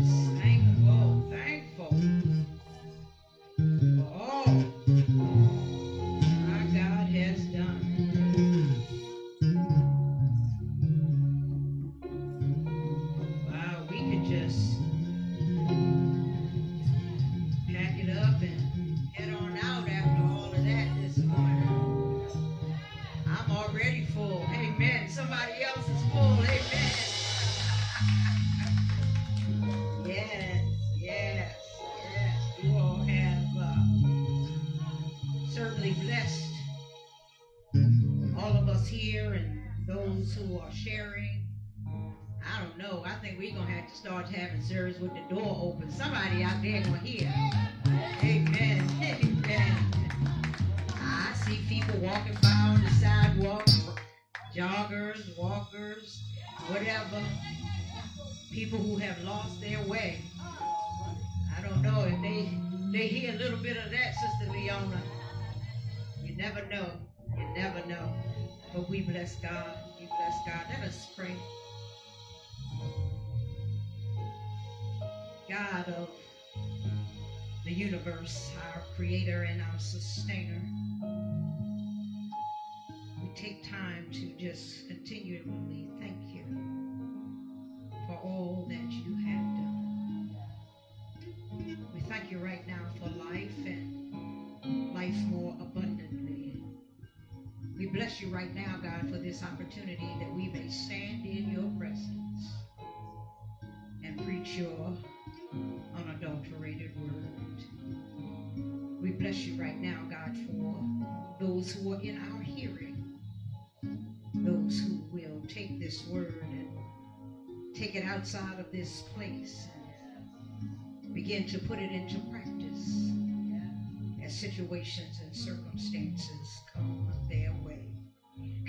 Mm-hmm. They hear a little bit of that, Sister Leona. You never know. You never know. But we bless God. We bless God. Let us pray. God of the universe, our creator and our sustainer. We take time to just continually thank you for all that you have life more abundantly. We bless you right now, God, for this opportunity that we may stand in your presence and preach your unadulterated word. We bless you right now, God, for those who are in our hearing, those who will take this word and take it outside of this place and begin to put it into practice as situations and circumstances come their way.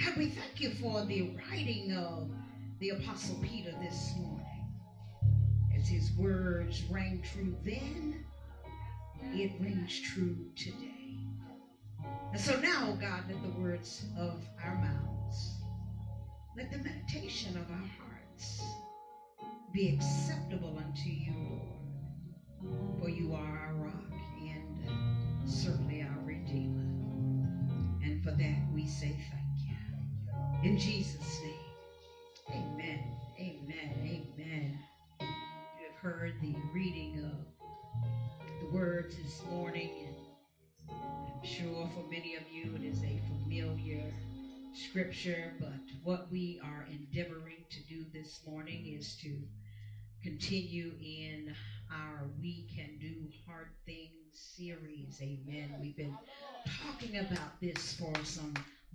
God, we thank you for the writing of the Apostle Peter this morning. As his words rang true then, it rings true today. And so now, God, let the words of our mouths, let the meditation of our hearts be acceptable unto you, Lord. For you are our rock certainly our Redeemer. And for that we say thank you. In Jesus' name, amen, amen, amen. You have heard the reading of the words this morning, and I'm sure for many of you it is a familiar scripture, but what we are endeavoring to do this morning is to continue in our We Can Do Hard Things series. Amen. We've been talking about this for some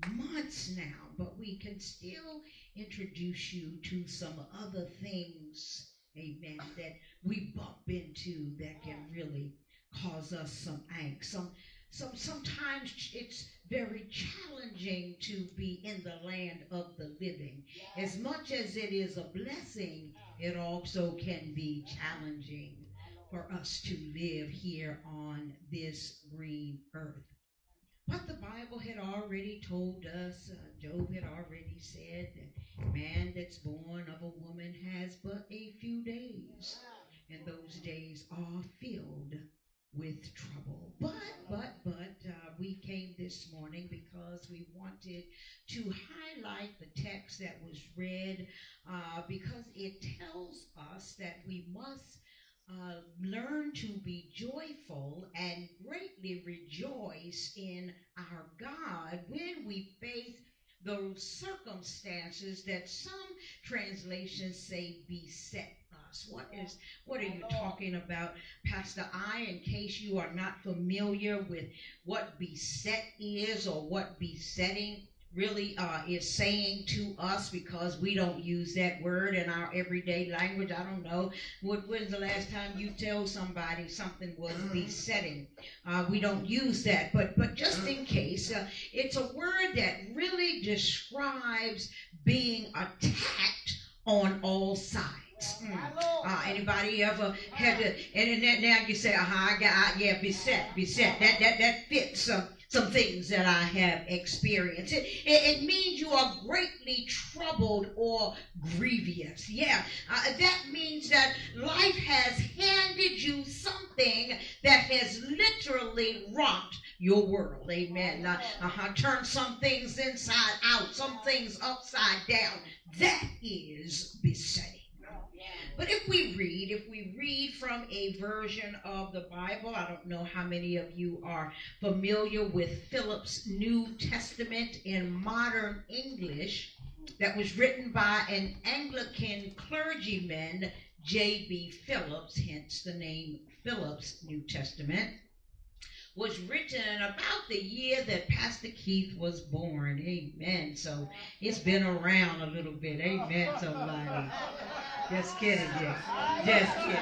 months now, but we can still introduce you to some other things, amen, that we bump into that can really cause us some angst. Some some sometimes it's very challenging to be in the land of the living. As much as it is a blessing, it also can be challenging for us to live here on this green earth. But the Bible had already told us, uh, Job had already said that man that's born of a woman has but a few days, and those days are filled with trouble. But, but, but, uh, we came this morning because we wanted to highlight the text that was read uh, because it tells us that we must uh, learn to be joyful and greatly rejoice in our God when we face those circumstances that some translations say beset us. What is what are you talking about, Pastor I? In case you are not familiar with what beset is or what besetting really uh, is saying to us because we don't use that word in our everyday language. I don't know. When, when's the last time you tell somebody something was besetting? Uh, we don't use that. But, but just in case, uh, it's a word that really describes being attacked on all sides. Mm. Uh, anybody ever had to? And then now you say, "Uh-huh, I got, yeah, beset, beset." That that that fits uh, some things that I have experienced. It, it, it means you are greatly troubled or grievous. Yeah, uh, that means that life has handed you something that has literally rocked your world. Amen. Uh, uh-huh. Turn some things inside out, some things upside down. That is besetting. But if we read, if we read from a version of the Bible, I don't know how many of you are familiar with Phillips New Testament in modern English that was written by an Anglican clergyman, J.B. Phillips, hence the name Phillips New Testament was written about the year that Pastor Keith was born. Amen. So it's been around a little bit. Amen, somebody. Just kidding, yeah. Just kidding.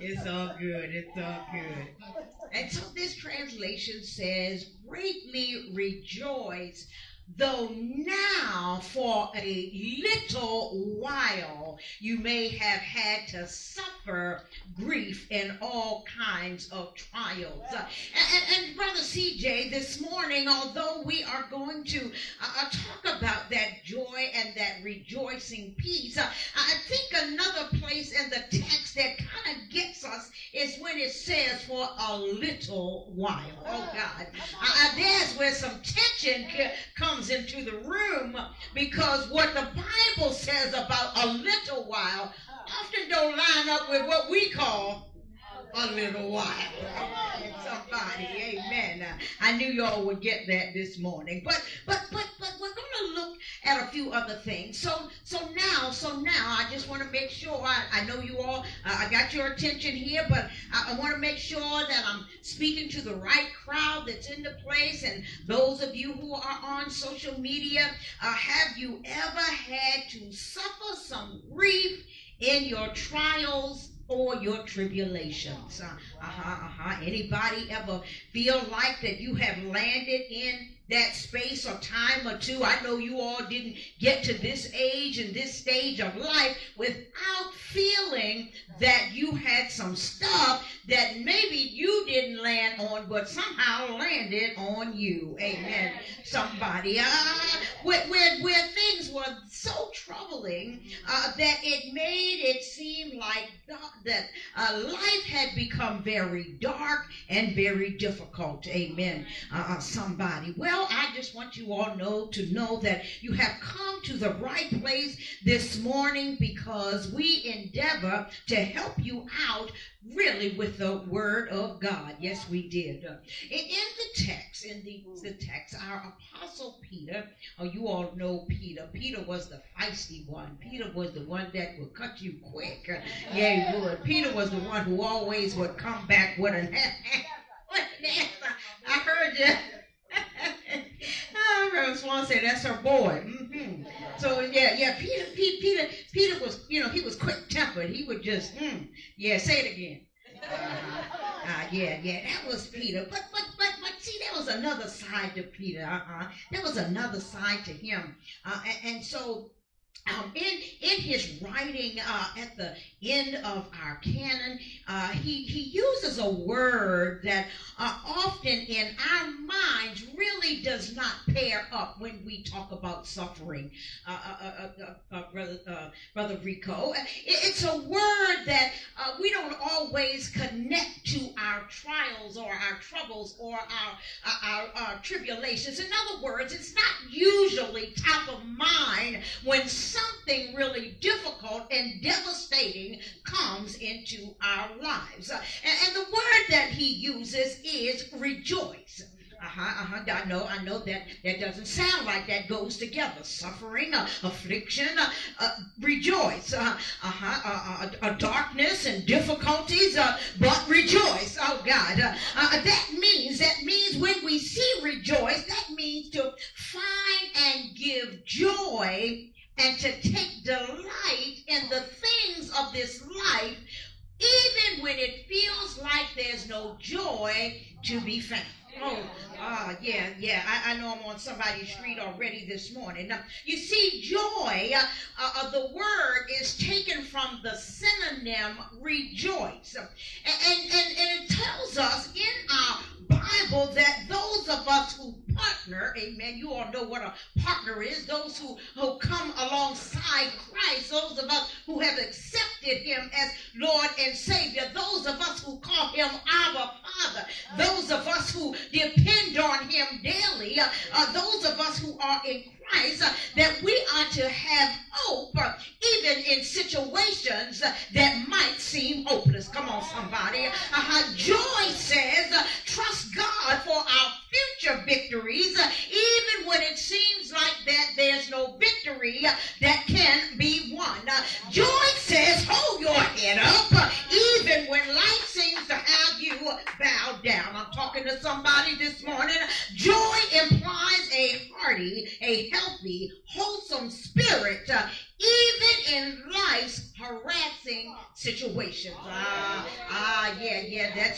it's all good. It's all good. And so this translation says, greatly rejoice though now for a little while you may have had to suffer grief and all kinds of trials. Uh, and, and, Brother CJ, this morning, although we are going to uh, uh, talk about that joy and that rejoicing peace, uh, I think another place in the text that kind of gets us is when it says for a little while. Oh, God. Uh, there's where some tension comes into the room because what the Bible says about a little while often don't line up with what we call a little while. Somebody, amen. I knew y'all would get that this morning. But but but but we're gonna look at a few other things. So so now, so now I just want to make sure I, I know you all uh, I got your attention here, but I, I want to make sure that I'm speaking to the right crowd that's in the place and those of you who are on social media, uh, have you ever had to suffer some grief in your trials or your tribulations. Uh, uh-huh, uh-huh. Anybody ever feel like that you have landed in that space or time or two. I know you all didn't get to this age and this stage of life without feeling that you had some stuff that maybe you didn't land on, but somehow landed on you. Amen. Somebody. Uh, where, where, where things were so troubling uh, that it made it seem like that uh, life had become very dark and very difficult. Amen. Uh, uh somebody. Well, well, I just want you all know to know that you have come to the right place this morning because we endeavor to help you out really with the word of God. Yes, we did. In, in the text, in the, the text, our apostle Peter, oh, you all know Peter. Peter was the feisty one. Peter was the one that would cut you quick. Yeah, he would. Peter was the one who always would come back with an I heard you. Reverend Swan said that's her boy. Mm-hmm. So yeah, yeah. Peter, Peter, Peter, Peter was, you know, he was quick tempered. He would just, mm, yeah. Say it again. Uh, yeah, yeah. That was Peter. But, but, but, but. See, there was another side to Peter. Uh-uh. There was another side to him. Uh, and, and so um, in in his writing uh, at the end of our canon, uh, he he uses a word that uh, often in our minds really does not pair up when we talk about suffering, uh, uh, uh, brother brother Rico. it's a word that we don't always connect to our trials or our troubles or our, our our tribulations. In other words, it's not usually top of mind when something really difficult and devastating comes into our lives. And, and the word that he uses is rejoice. Uh-huh, uh-huh. I know, I know that that doesn't sound like that goes together. Suffering, uh, affliction, uh, uh, rejoice. Uh, uh-huh, uh, uh, uh darkness and difficulties, uh, but rejoice. Oh God, uh, uh, that means that means when we see rejoice, that means to find and give joy and to take delight in the things of this life, even when it feels like there's no joy to be found. Oh, ah, yeah, yeah. I, I know I'm on somebody's street already this morning. Now, you see, joy, uh, uh, the word is taken from the synonym rejoice. And, and, and it tells us in our Bible that those of us who partner, amen, you all know what a partner is, those who, who come alongside Christ, those of us who have accepted him as Lord and Savior, those of us who call him our Father, those of us who depend on him daily, uh, uh, those of us who are in Christ uh, that we are to have hope uh, even in situations uh, that might seem hopeless. Come on, somebody. Uh, joy says, trust God for our future victories, even when it seems like that there's no victory that can be won. Joy says, hold your head up, even when life seems to have you bowed down. I'm talking to somebody this morning.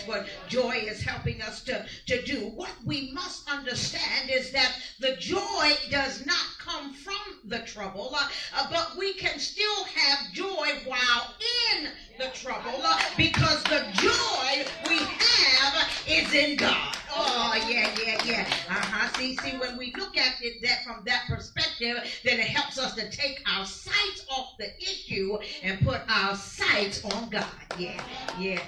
What joy is helping us to, to do. What we must understand is that the joy does not come from the trouble, uh, uh, but we can still have joy while in the trouble uh, because the joy we have is in God. Oh, yeah, yeah, yeah. Uh-huh. See, see, when we look at it that from that perspective, then it helps us to take our sights off the issue and put our sights on God. Yeah, yeah,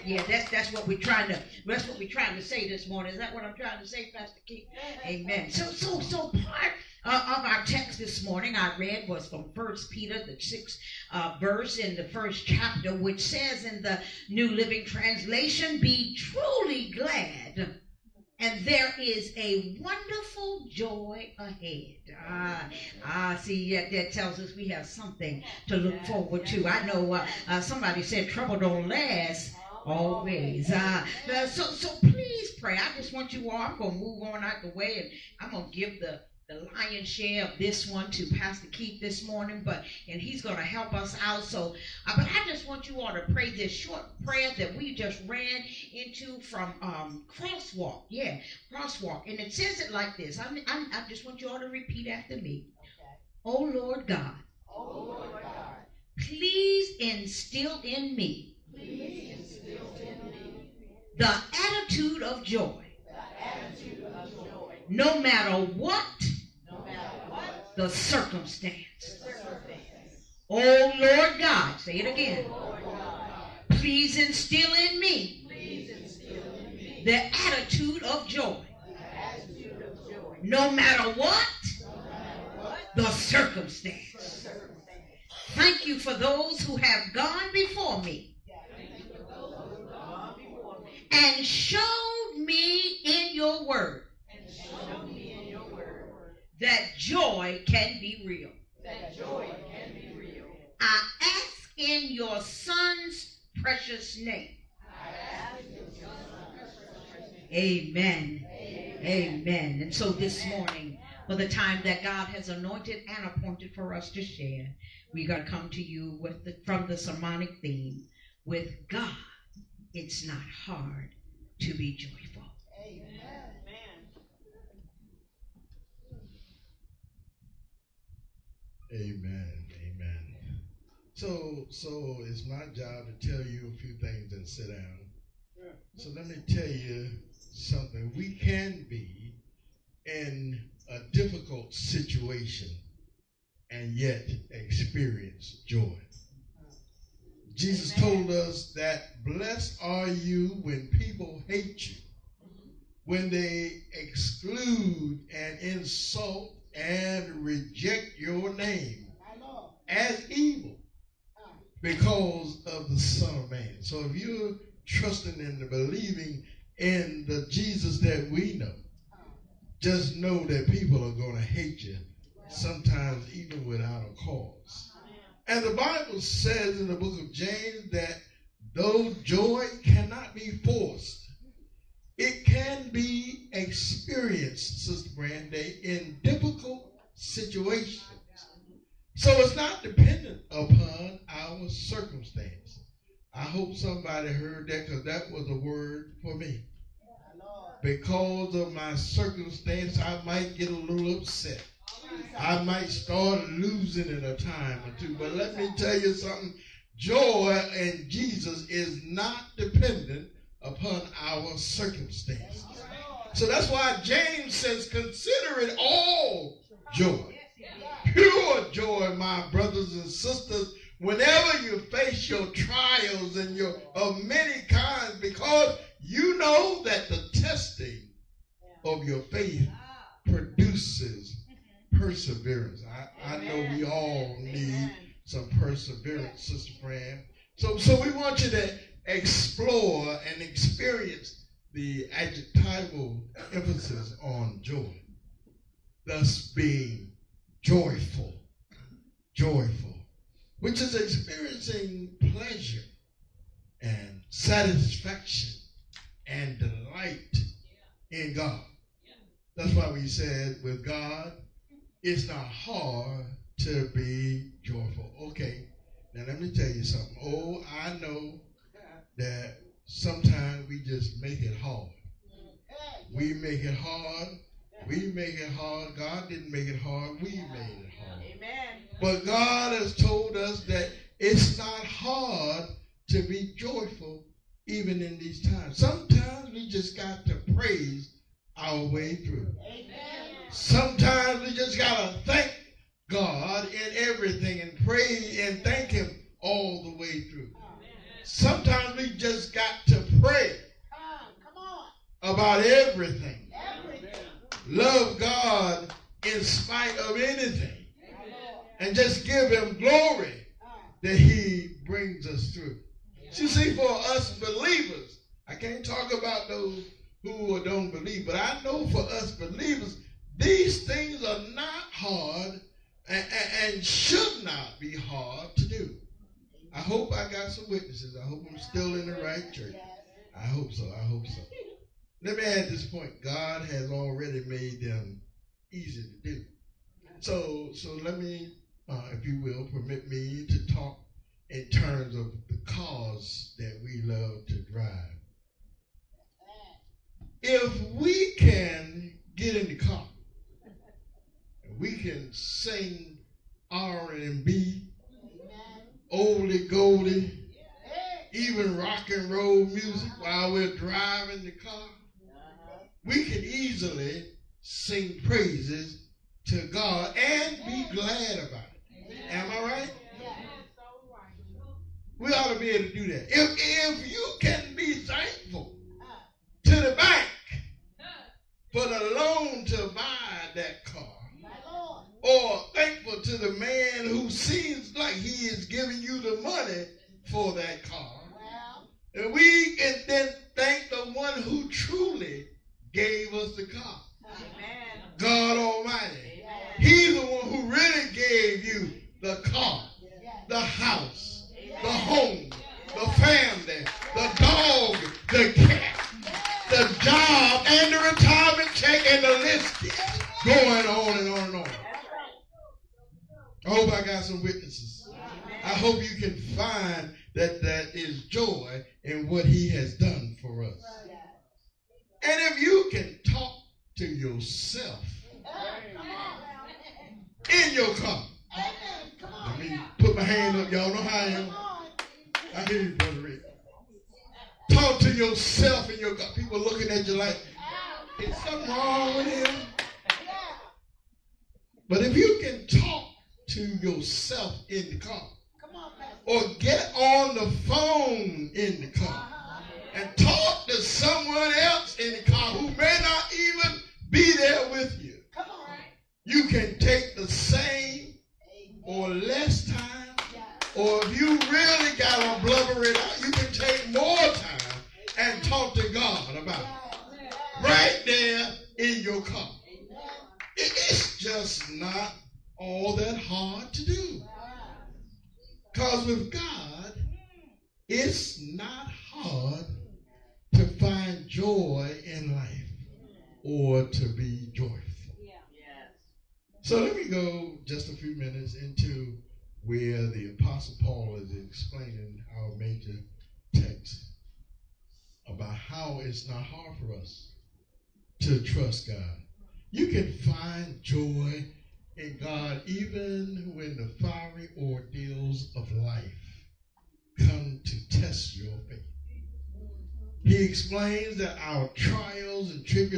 that's what we're trying to that's what we're trying to say this morning. Is that what I'm trying to say, Pastor Keith? Amen. So so so part uh, of our text this morning I read was from First Peter, the sixth uh, verse in the first chapter, which says in the New Living Translation, "Be truly glad." and there is a wonderful joy ahead. Ah, ah see, that, that tells us we have something to look forward to. I know uh, uh, somebody said trouble don't last always. Uh, so, so please pray. I just want you all, I'm to move on out the way and I'm going to give the the lion's share of this one to Pastor Keith this morning, but and he's going to help us out. So, uh, but I just want you all to pray this short prayer that we just ran into from um, Crosswalk. Yeah, Crosswalk, and it says it like this. I, I, I just want you all to repeat after me. Okay. Oh Lord God. Oh Lord God. Please instill in me. The attitude of joy. No matter what the circumstance. Oh Lord God, say it again. Please instill in me the attitude of joy. No matter what the circumstance. Thank you for those who have gone before me and showed me in your word that joy can be real. That joy can be real. I ask in your son's precious name. Amen. Amen. Amen. And so this morning, for the time that God has anointed and appointed for us to share, we're going to come to you with the, from the sermonic theme with God. It's not hard to be joyful. Amen. Amen. So, so it's my job to tell you a few things and sit down. So let me tell you something. We can be in a difficult situation and yet experience joy. Jesus told us that blessed are you when people hate you, when they exclude and insult and reject your name as evil because of the Son of Man. So if you're trusting and believing in the Jesus that we know, just know that people are going to hate you, sometimes even without a cause. And the Bible says in the book of James that though joy cannot be forced, it can be experienced, Sister Brandy, in difficult situations. So it's not dependent upon our circumstance. I hope somebody heard that because that was a word for me. Because of my circumstance, I might get a little upset. I might start losing it a time or two. But let me tell you something joy in Jesus is not dependent upon our circumstances. So that's why James says, consider it all joy. Pure joy, my brothers and sisters, whenever you face your trials and your of many kinds, because you know that the testing of your faith produces perseverance. I, I know we all need some perseverance Sister Fran. So, so we want you to explore and experience the adjectival emphasis on joy, thus being joyful, joyful, which is experiencing pleasure and satisfaction and delight in God. That's why we said with God, it's not hard to be joyful. Okay, now let me tell you something. Oh, I know that sometimes we just make it hard. We make it hard. We make it hard. God didn't make it hard. We made it hard. Amen. But God has told us that it's not hard to be joyful even in these times. Sometimes we just got to praise our way through. Amen. Sometimes we just got to thank God in everything and pray and thank Him all the way through. Sometimes we just got to pray about everything. Love God in spite of anything. And just give Him glory that He brings us through. You see, for us believers, I can't talk about those who don't believe, but I know for us believers, these things are not hard and, and, should not be hard to do. I hope I got some witnesses. I hope I'm still in the right church. I hope so. I hope so. Let me add this point. God has already made them easy to do. So, so let me, uh, if you will, permit me to talk in terms of the cars that we love to drive. If we can get in the car, we can sing R and B oldie goldie, even rock and roll music while we're driving the car, uh-huh. we can easily sing praises to God and be glad about it. Am I right? We ought to be able to do that. If, if you can be thankful uh. to the bank uh. for the loan to buy that car, or thankful to the man who seems like he is giving you the money for that car. And we can then thank the one who truly gave us the car.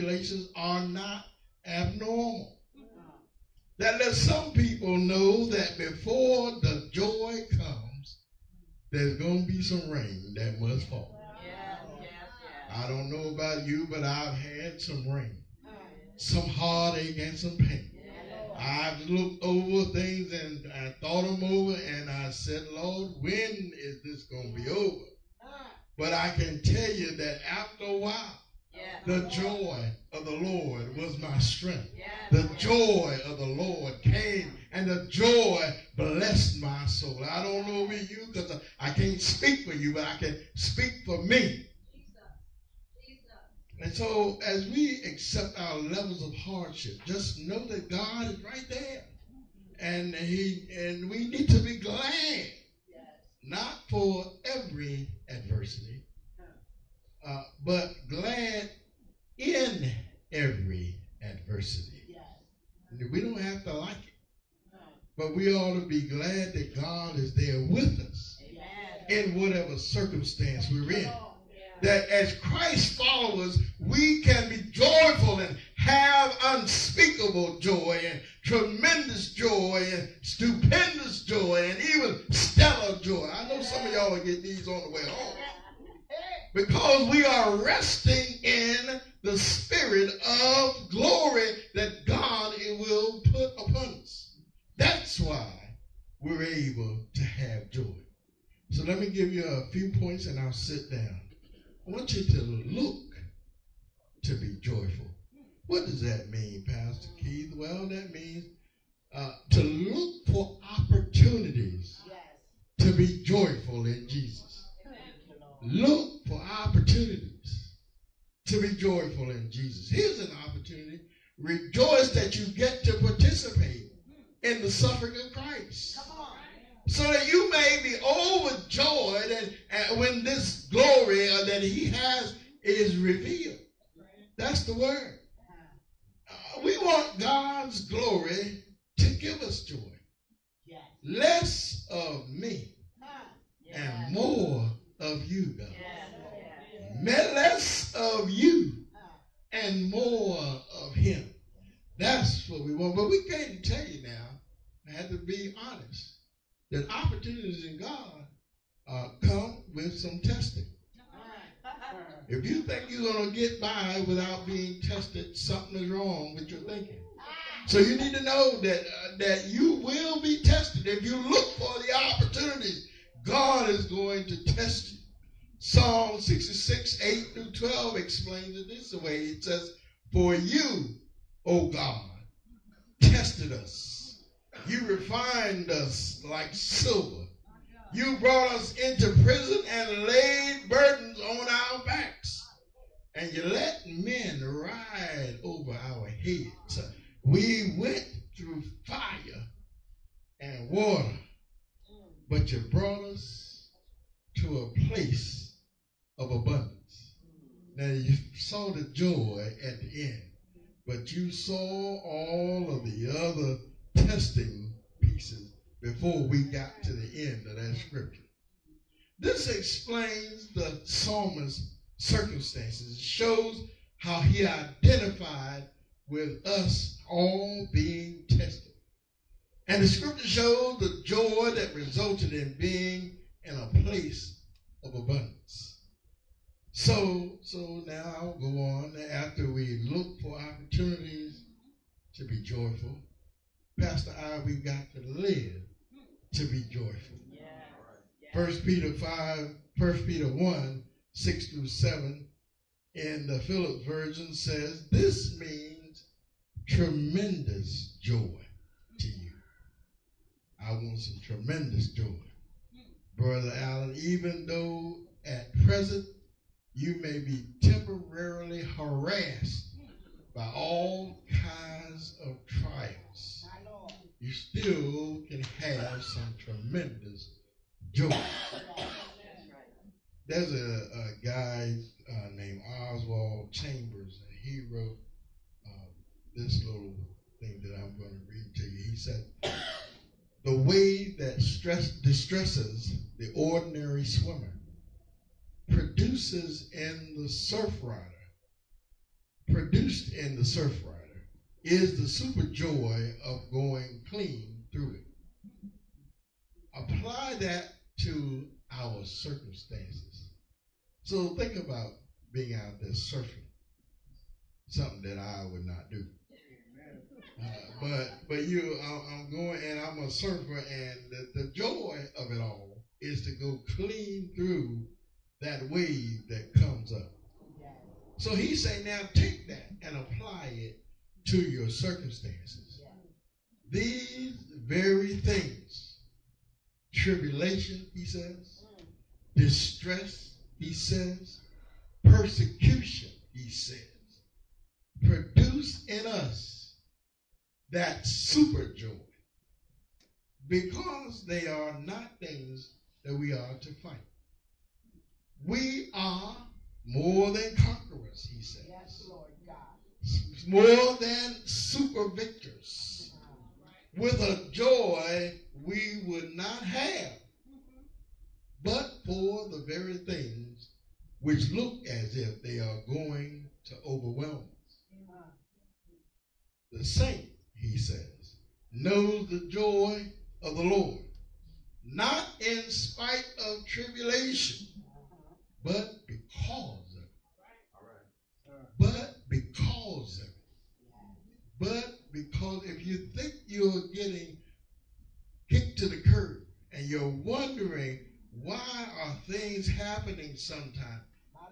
And tribulations are not abnormal. That lets some people know that before the joy comes, there's going to be some rain that must fall. I don't know about you, but I've had some rain, some heartache, and some pain. I've looked over things and I thought them over and I said, Lord, when is this going to be over? Uh-huh. But I can tell you that after a while, the joy of the Lord was my strength. The joy of the Lord came and the joy blessed my soul. I don't know about you because I can't speak for you, but I can speak for me. And so, as we accept our levels of hardship, just know that God is right there, and He and we need to be glad, not for every adversity, uh, but glad in every adversity. We don't have to like it, but we ought to be glad that God is there with us in whatever circumstance we're in. that as Christ followers, we can be joyful and have unspeakable joy and tremendous joy and stupendous joy and even stellar joy. I know some of y'all will get these on the way home. Because we are resting in the spirit of glory that God will put upon us. That's why we're able to have joy. So let me give you a few points and I'll sit down. I want you to look to be joyful. What does that mean, Pastor Keith? Well, that means uh, to look for opportunities yes. to be joyful in Jesus. Look for opportunities to be joyful in Jesus. Here's an opportunity. Rejoice that you get to participate in the suffering of Christ so that you may be overjoyed and, and when this glory uh, that he has is revealed. That's the word. Uh, we want God's glory to give us joy. Less of me and more of you, God. Yes. Less of you and more of him. That's what we want. But we can't tell you now. I have to be honest that opportunities in God uh, come with some testing. If you think you're going to get by without being tested, something is wrong with your thinking. So you need to know that uh, that you will be tested. If you look for the opportunities, God is going to test you. Psalm 66, 8 through 12 explains it this way. It says, For you, O God, tested us you refined us like silver. You brought us into prison and laid burdens on our backs. And you let men ride over our heads. We went through fire and water, but you brought us to a place of abundance. Now you saw the joy at the end, but you saw all of the other testing pieces before we got to the end of that scripture. This explains the psalmist's circumstances. It shows how he identified with us all being tested. And the scripture shows the joy that resulted in being in a place of abundance. So, so now I'll go on after we look for opportunities to be joyful Pastor I, we've got to live to be joyful. First Peter 5, First Peter 1, 6 through 7 in the Phillips version says, This means tremendous joy to you. I want some tremendous joy. Brother Allen, even though at present you may be temporarily harassed by all kinds of trials you still can have some tremendous joy. There's a, a guy uh, named Oswald Chambers, and he wrote uh, this little thing that I'm going to read to you. He said, The way that stress distresses the ordinary swimmer produces in the surf rider, produced in the surf rider is the super joy of going clean through it. Apply that to our circumstances. So think about being out there surfing, something that I would not do. Uh, but but you, I'm going and I'm a surfer, and the, the joy of it all is to go clean through that wave that comes up. So he's saying, now take that and apply it to your circumstances. These very things, tribulation, he says, distress, he says, persecution, he says, produce in us that super joy because they are not things that we are to fight. We are more than conquerors, he says. Yes, Lord God. More than super victors. With a joy we would not have, but for the very things which look as if they are going to overwhelm us. The saint, he says, knows the joy of the Lord, not in spite of tribulation, but because of it. But because of it. But because if you think you're getting kicked to the curb and you're wondering why are things happening sometimes,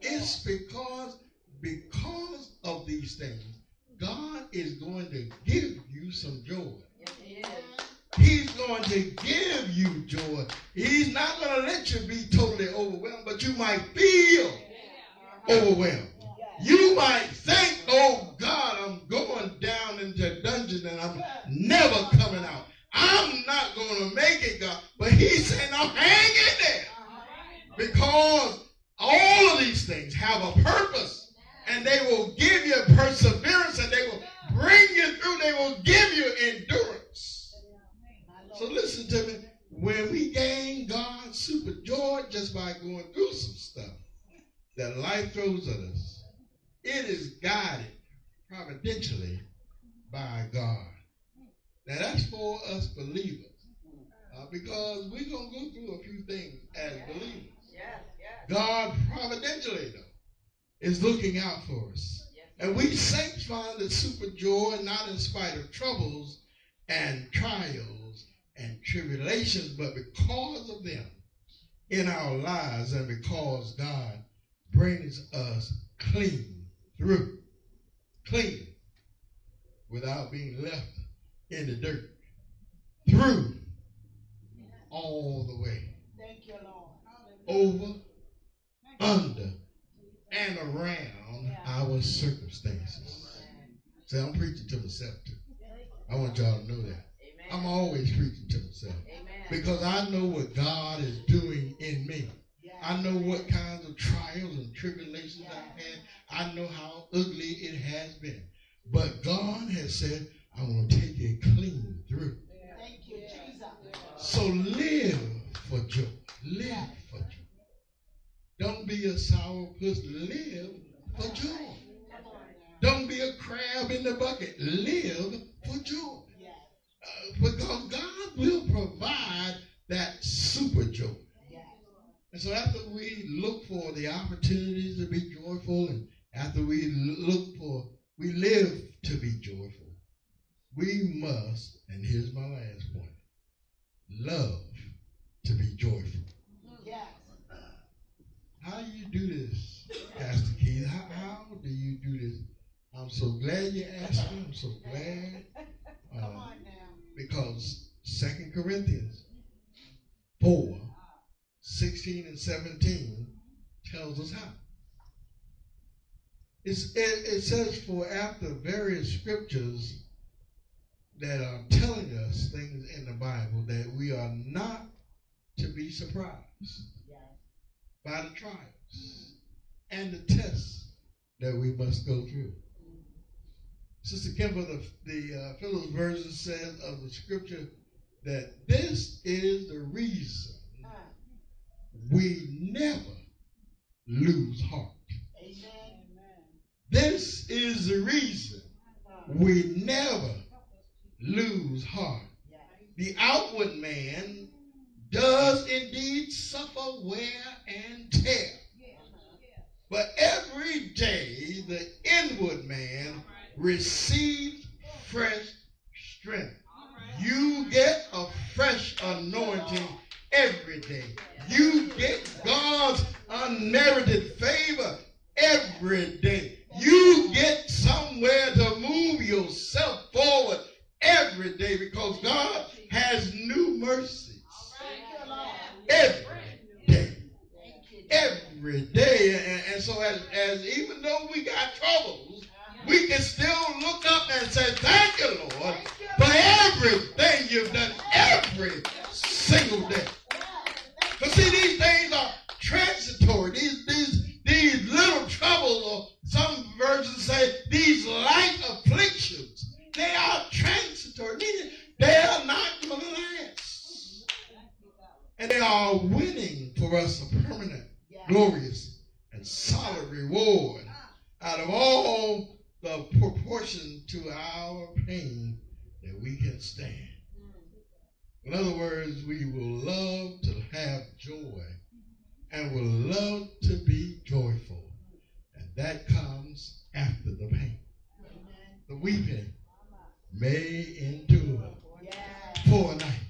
it's because because of these things, God is going to give you some joy. He's going to give you joy. He's not going to let you be totally overwhelmed, but you might feel overwhelmed. You might think, oh God, I'm going down into a dungeon and I'm never coming out. I'm not going to make it, God. But he's saying, I'm hanging there. Uh-huh. Because all of these things have a purpose. And they will give you perseverance and they will bring you through. They will give you endurance. So listen to me. When we gain God's super joy just by going through some stuff that life throws at us, it is guided providentially by God. Now that's for us believers. Uh, because we're going to go through a few things as believers. God providentially, though, is looking out for us. And we saints find the super joy not in spite of troubles and trials and tribulations, but because of them in our lives and because God brings us clean through. Clean without being left in the dirt. Through all the way. Thank you, Lord. Over, under, and around our circumstances. See, I'm preaching to myself too. I want y'all to know that. I'm always preaching to myself. Because I know what God is doing in me. I know what kinds of trials and tribulations I've had. I know how ugly it has been. But God has said, I want to take it clean through. Thank you, Jesus. So live for joy. Live for joy. Don't be a sourpuss. Live for joy. Don't be a crab in the bucket. Live for joy. Uh, because God will provide that super joy. And so after we look for the opportunities to be joyful and after we look for, we live to be joyful, we must, and here's my last point, love to be joyful. How do you do this, Pastor Keith? How, how do you do this? I'm so glad you asked me. I'm so glad. Come Uh, on now. because Second Corinthians 4, 16 and 17 tells us how. It, it says, for after various scriptures that are telling us things in the Bible that we are not to be surprised. By the trials and the tests that we must go through. Sister Kimber, the, the uh, Phillips version says of the scripture that this is the reason we never lose heart. amen. This is the reason we never lose heart. The outward man does indeed suffer wear and tear. But every day the inward man receives fresh strength. You get a fresh anointing every day. You get God's unmerited favor every day. weeping may endure for a night.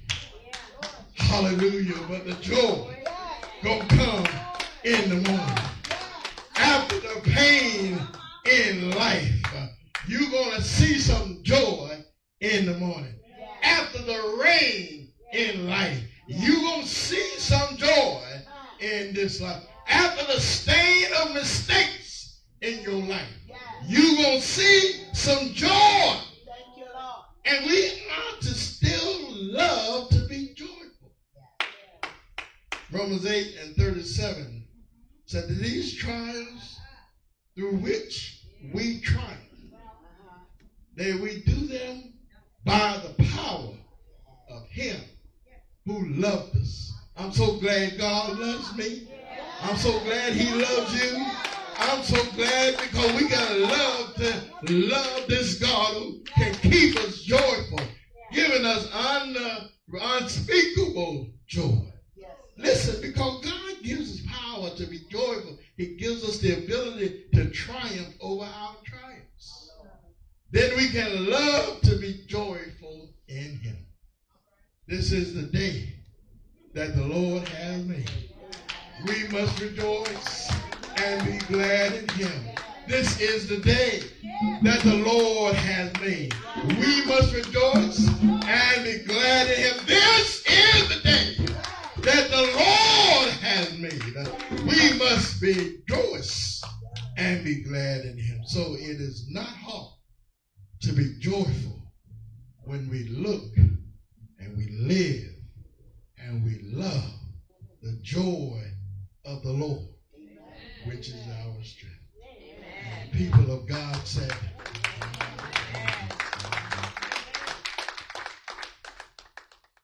Hallelujah. But the joy gonna come in the morning. After the pain in life, you're gonna see some joy in the morning. After the rain in life, you're gonna see some joy in this life. After the stain of mistakes in your life, you're gonna see some joy. You, and we ought to still love to be joyful. Yeah. Romans 8 and 37 mm-hmm. said that these trials through which we try, may that we do them by the power of Him who loved us. I'm so glad God loves me. I'm so glad He loves you. I'm so glad because we got to love to love this God who can keep us joyful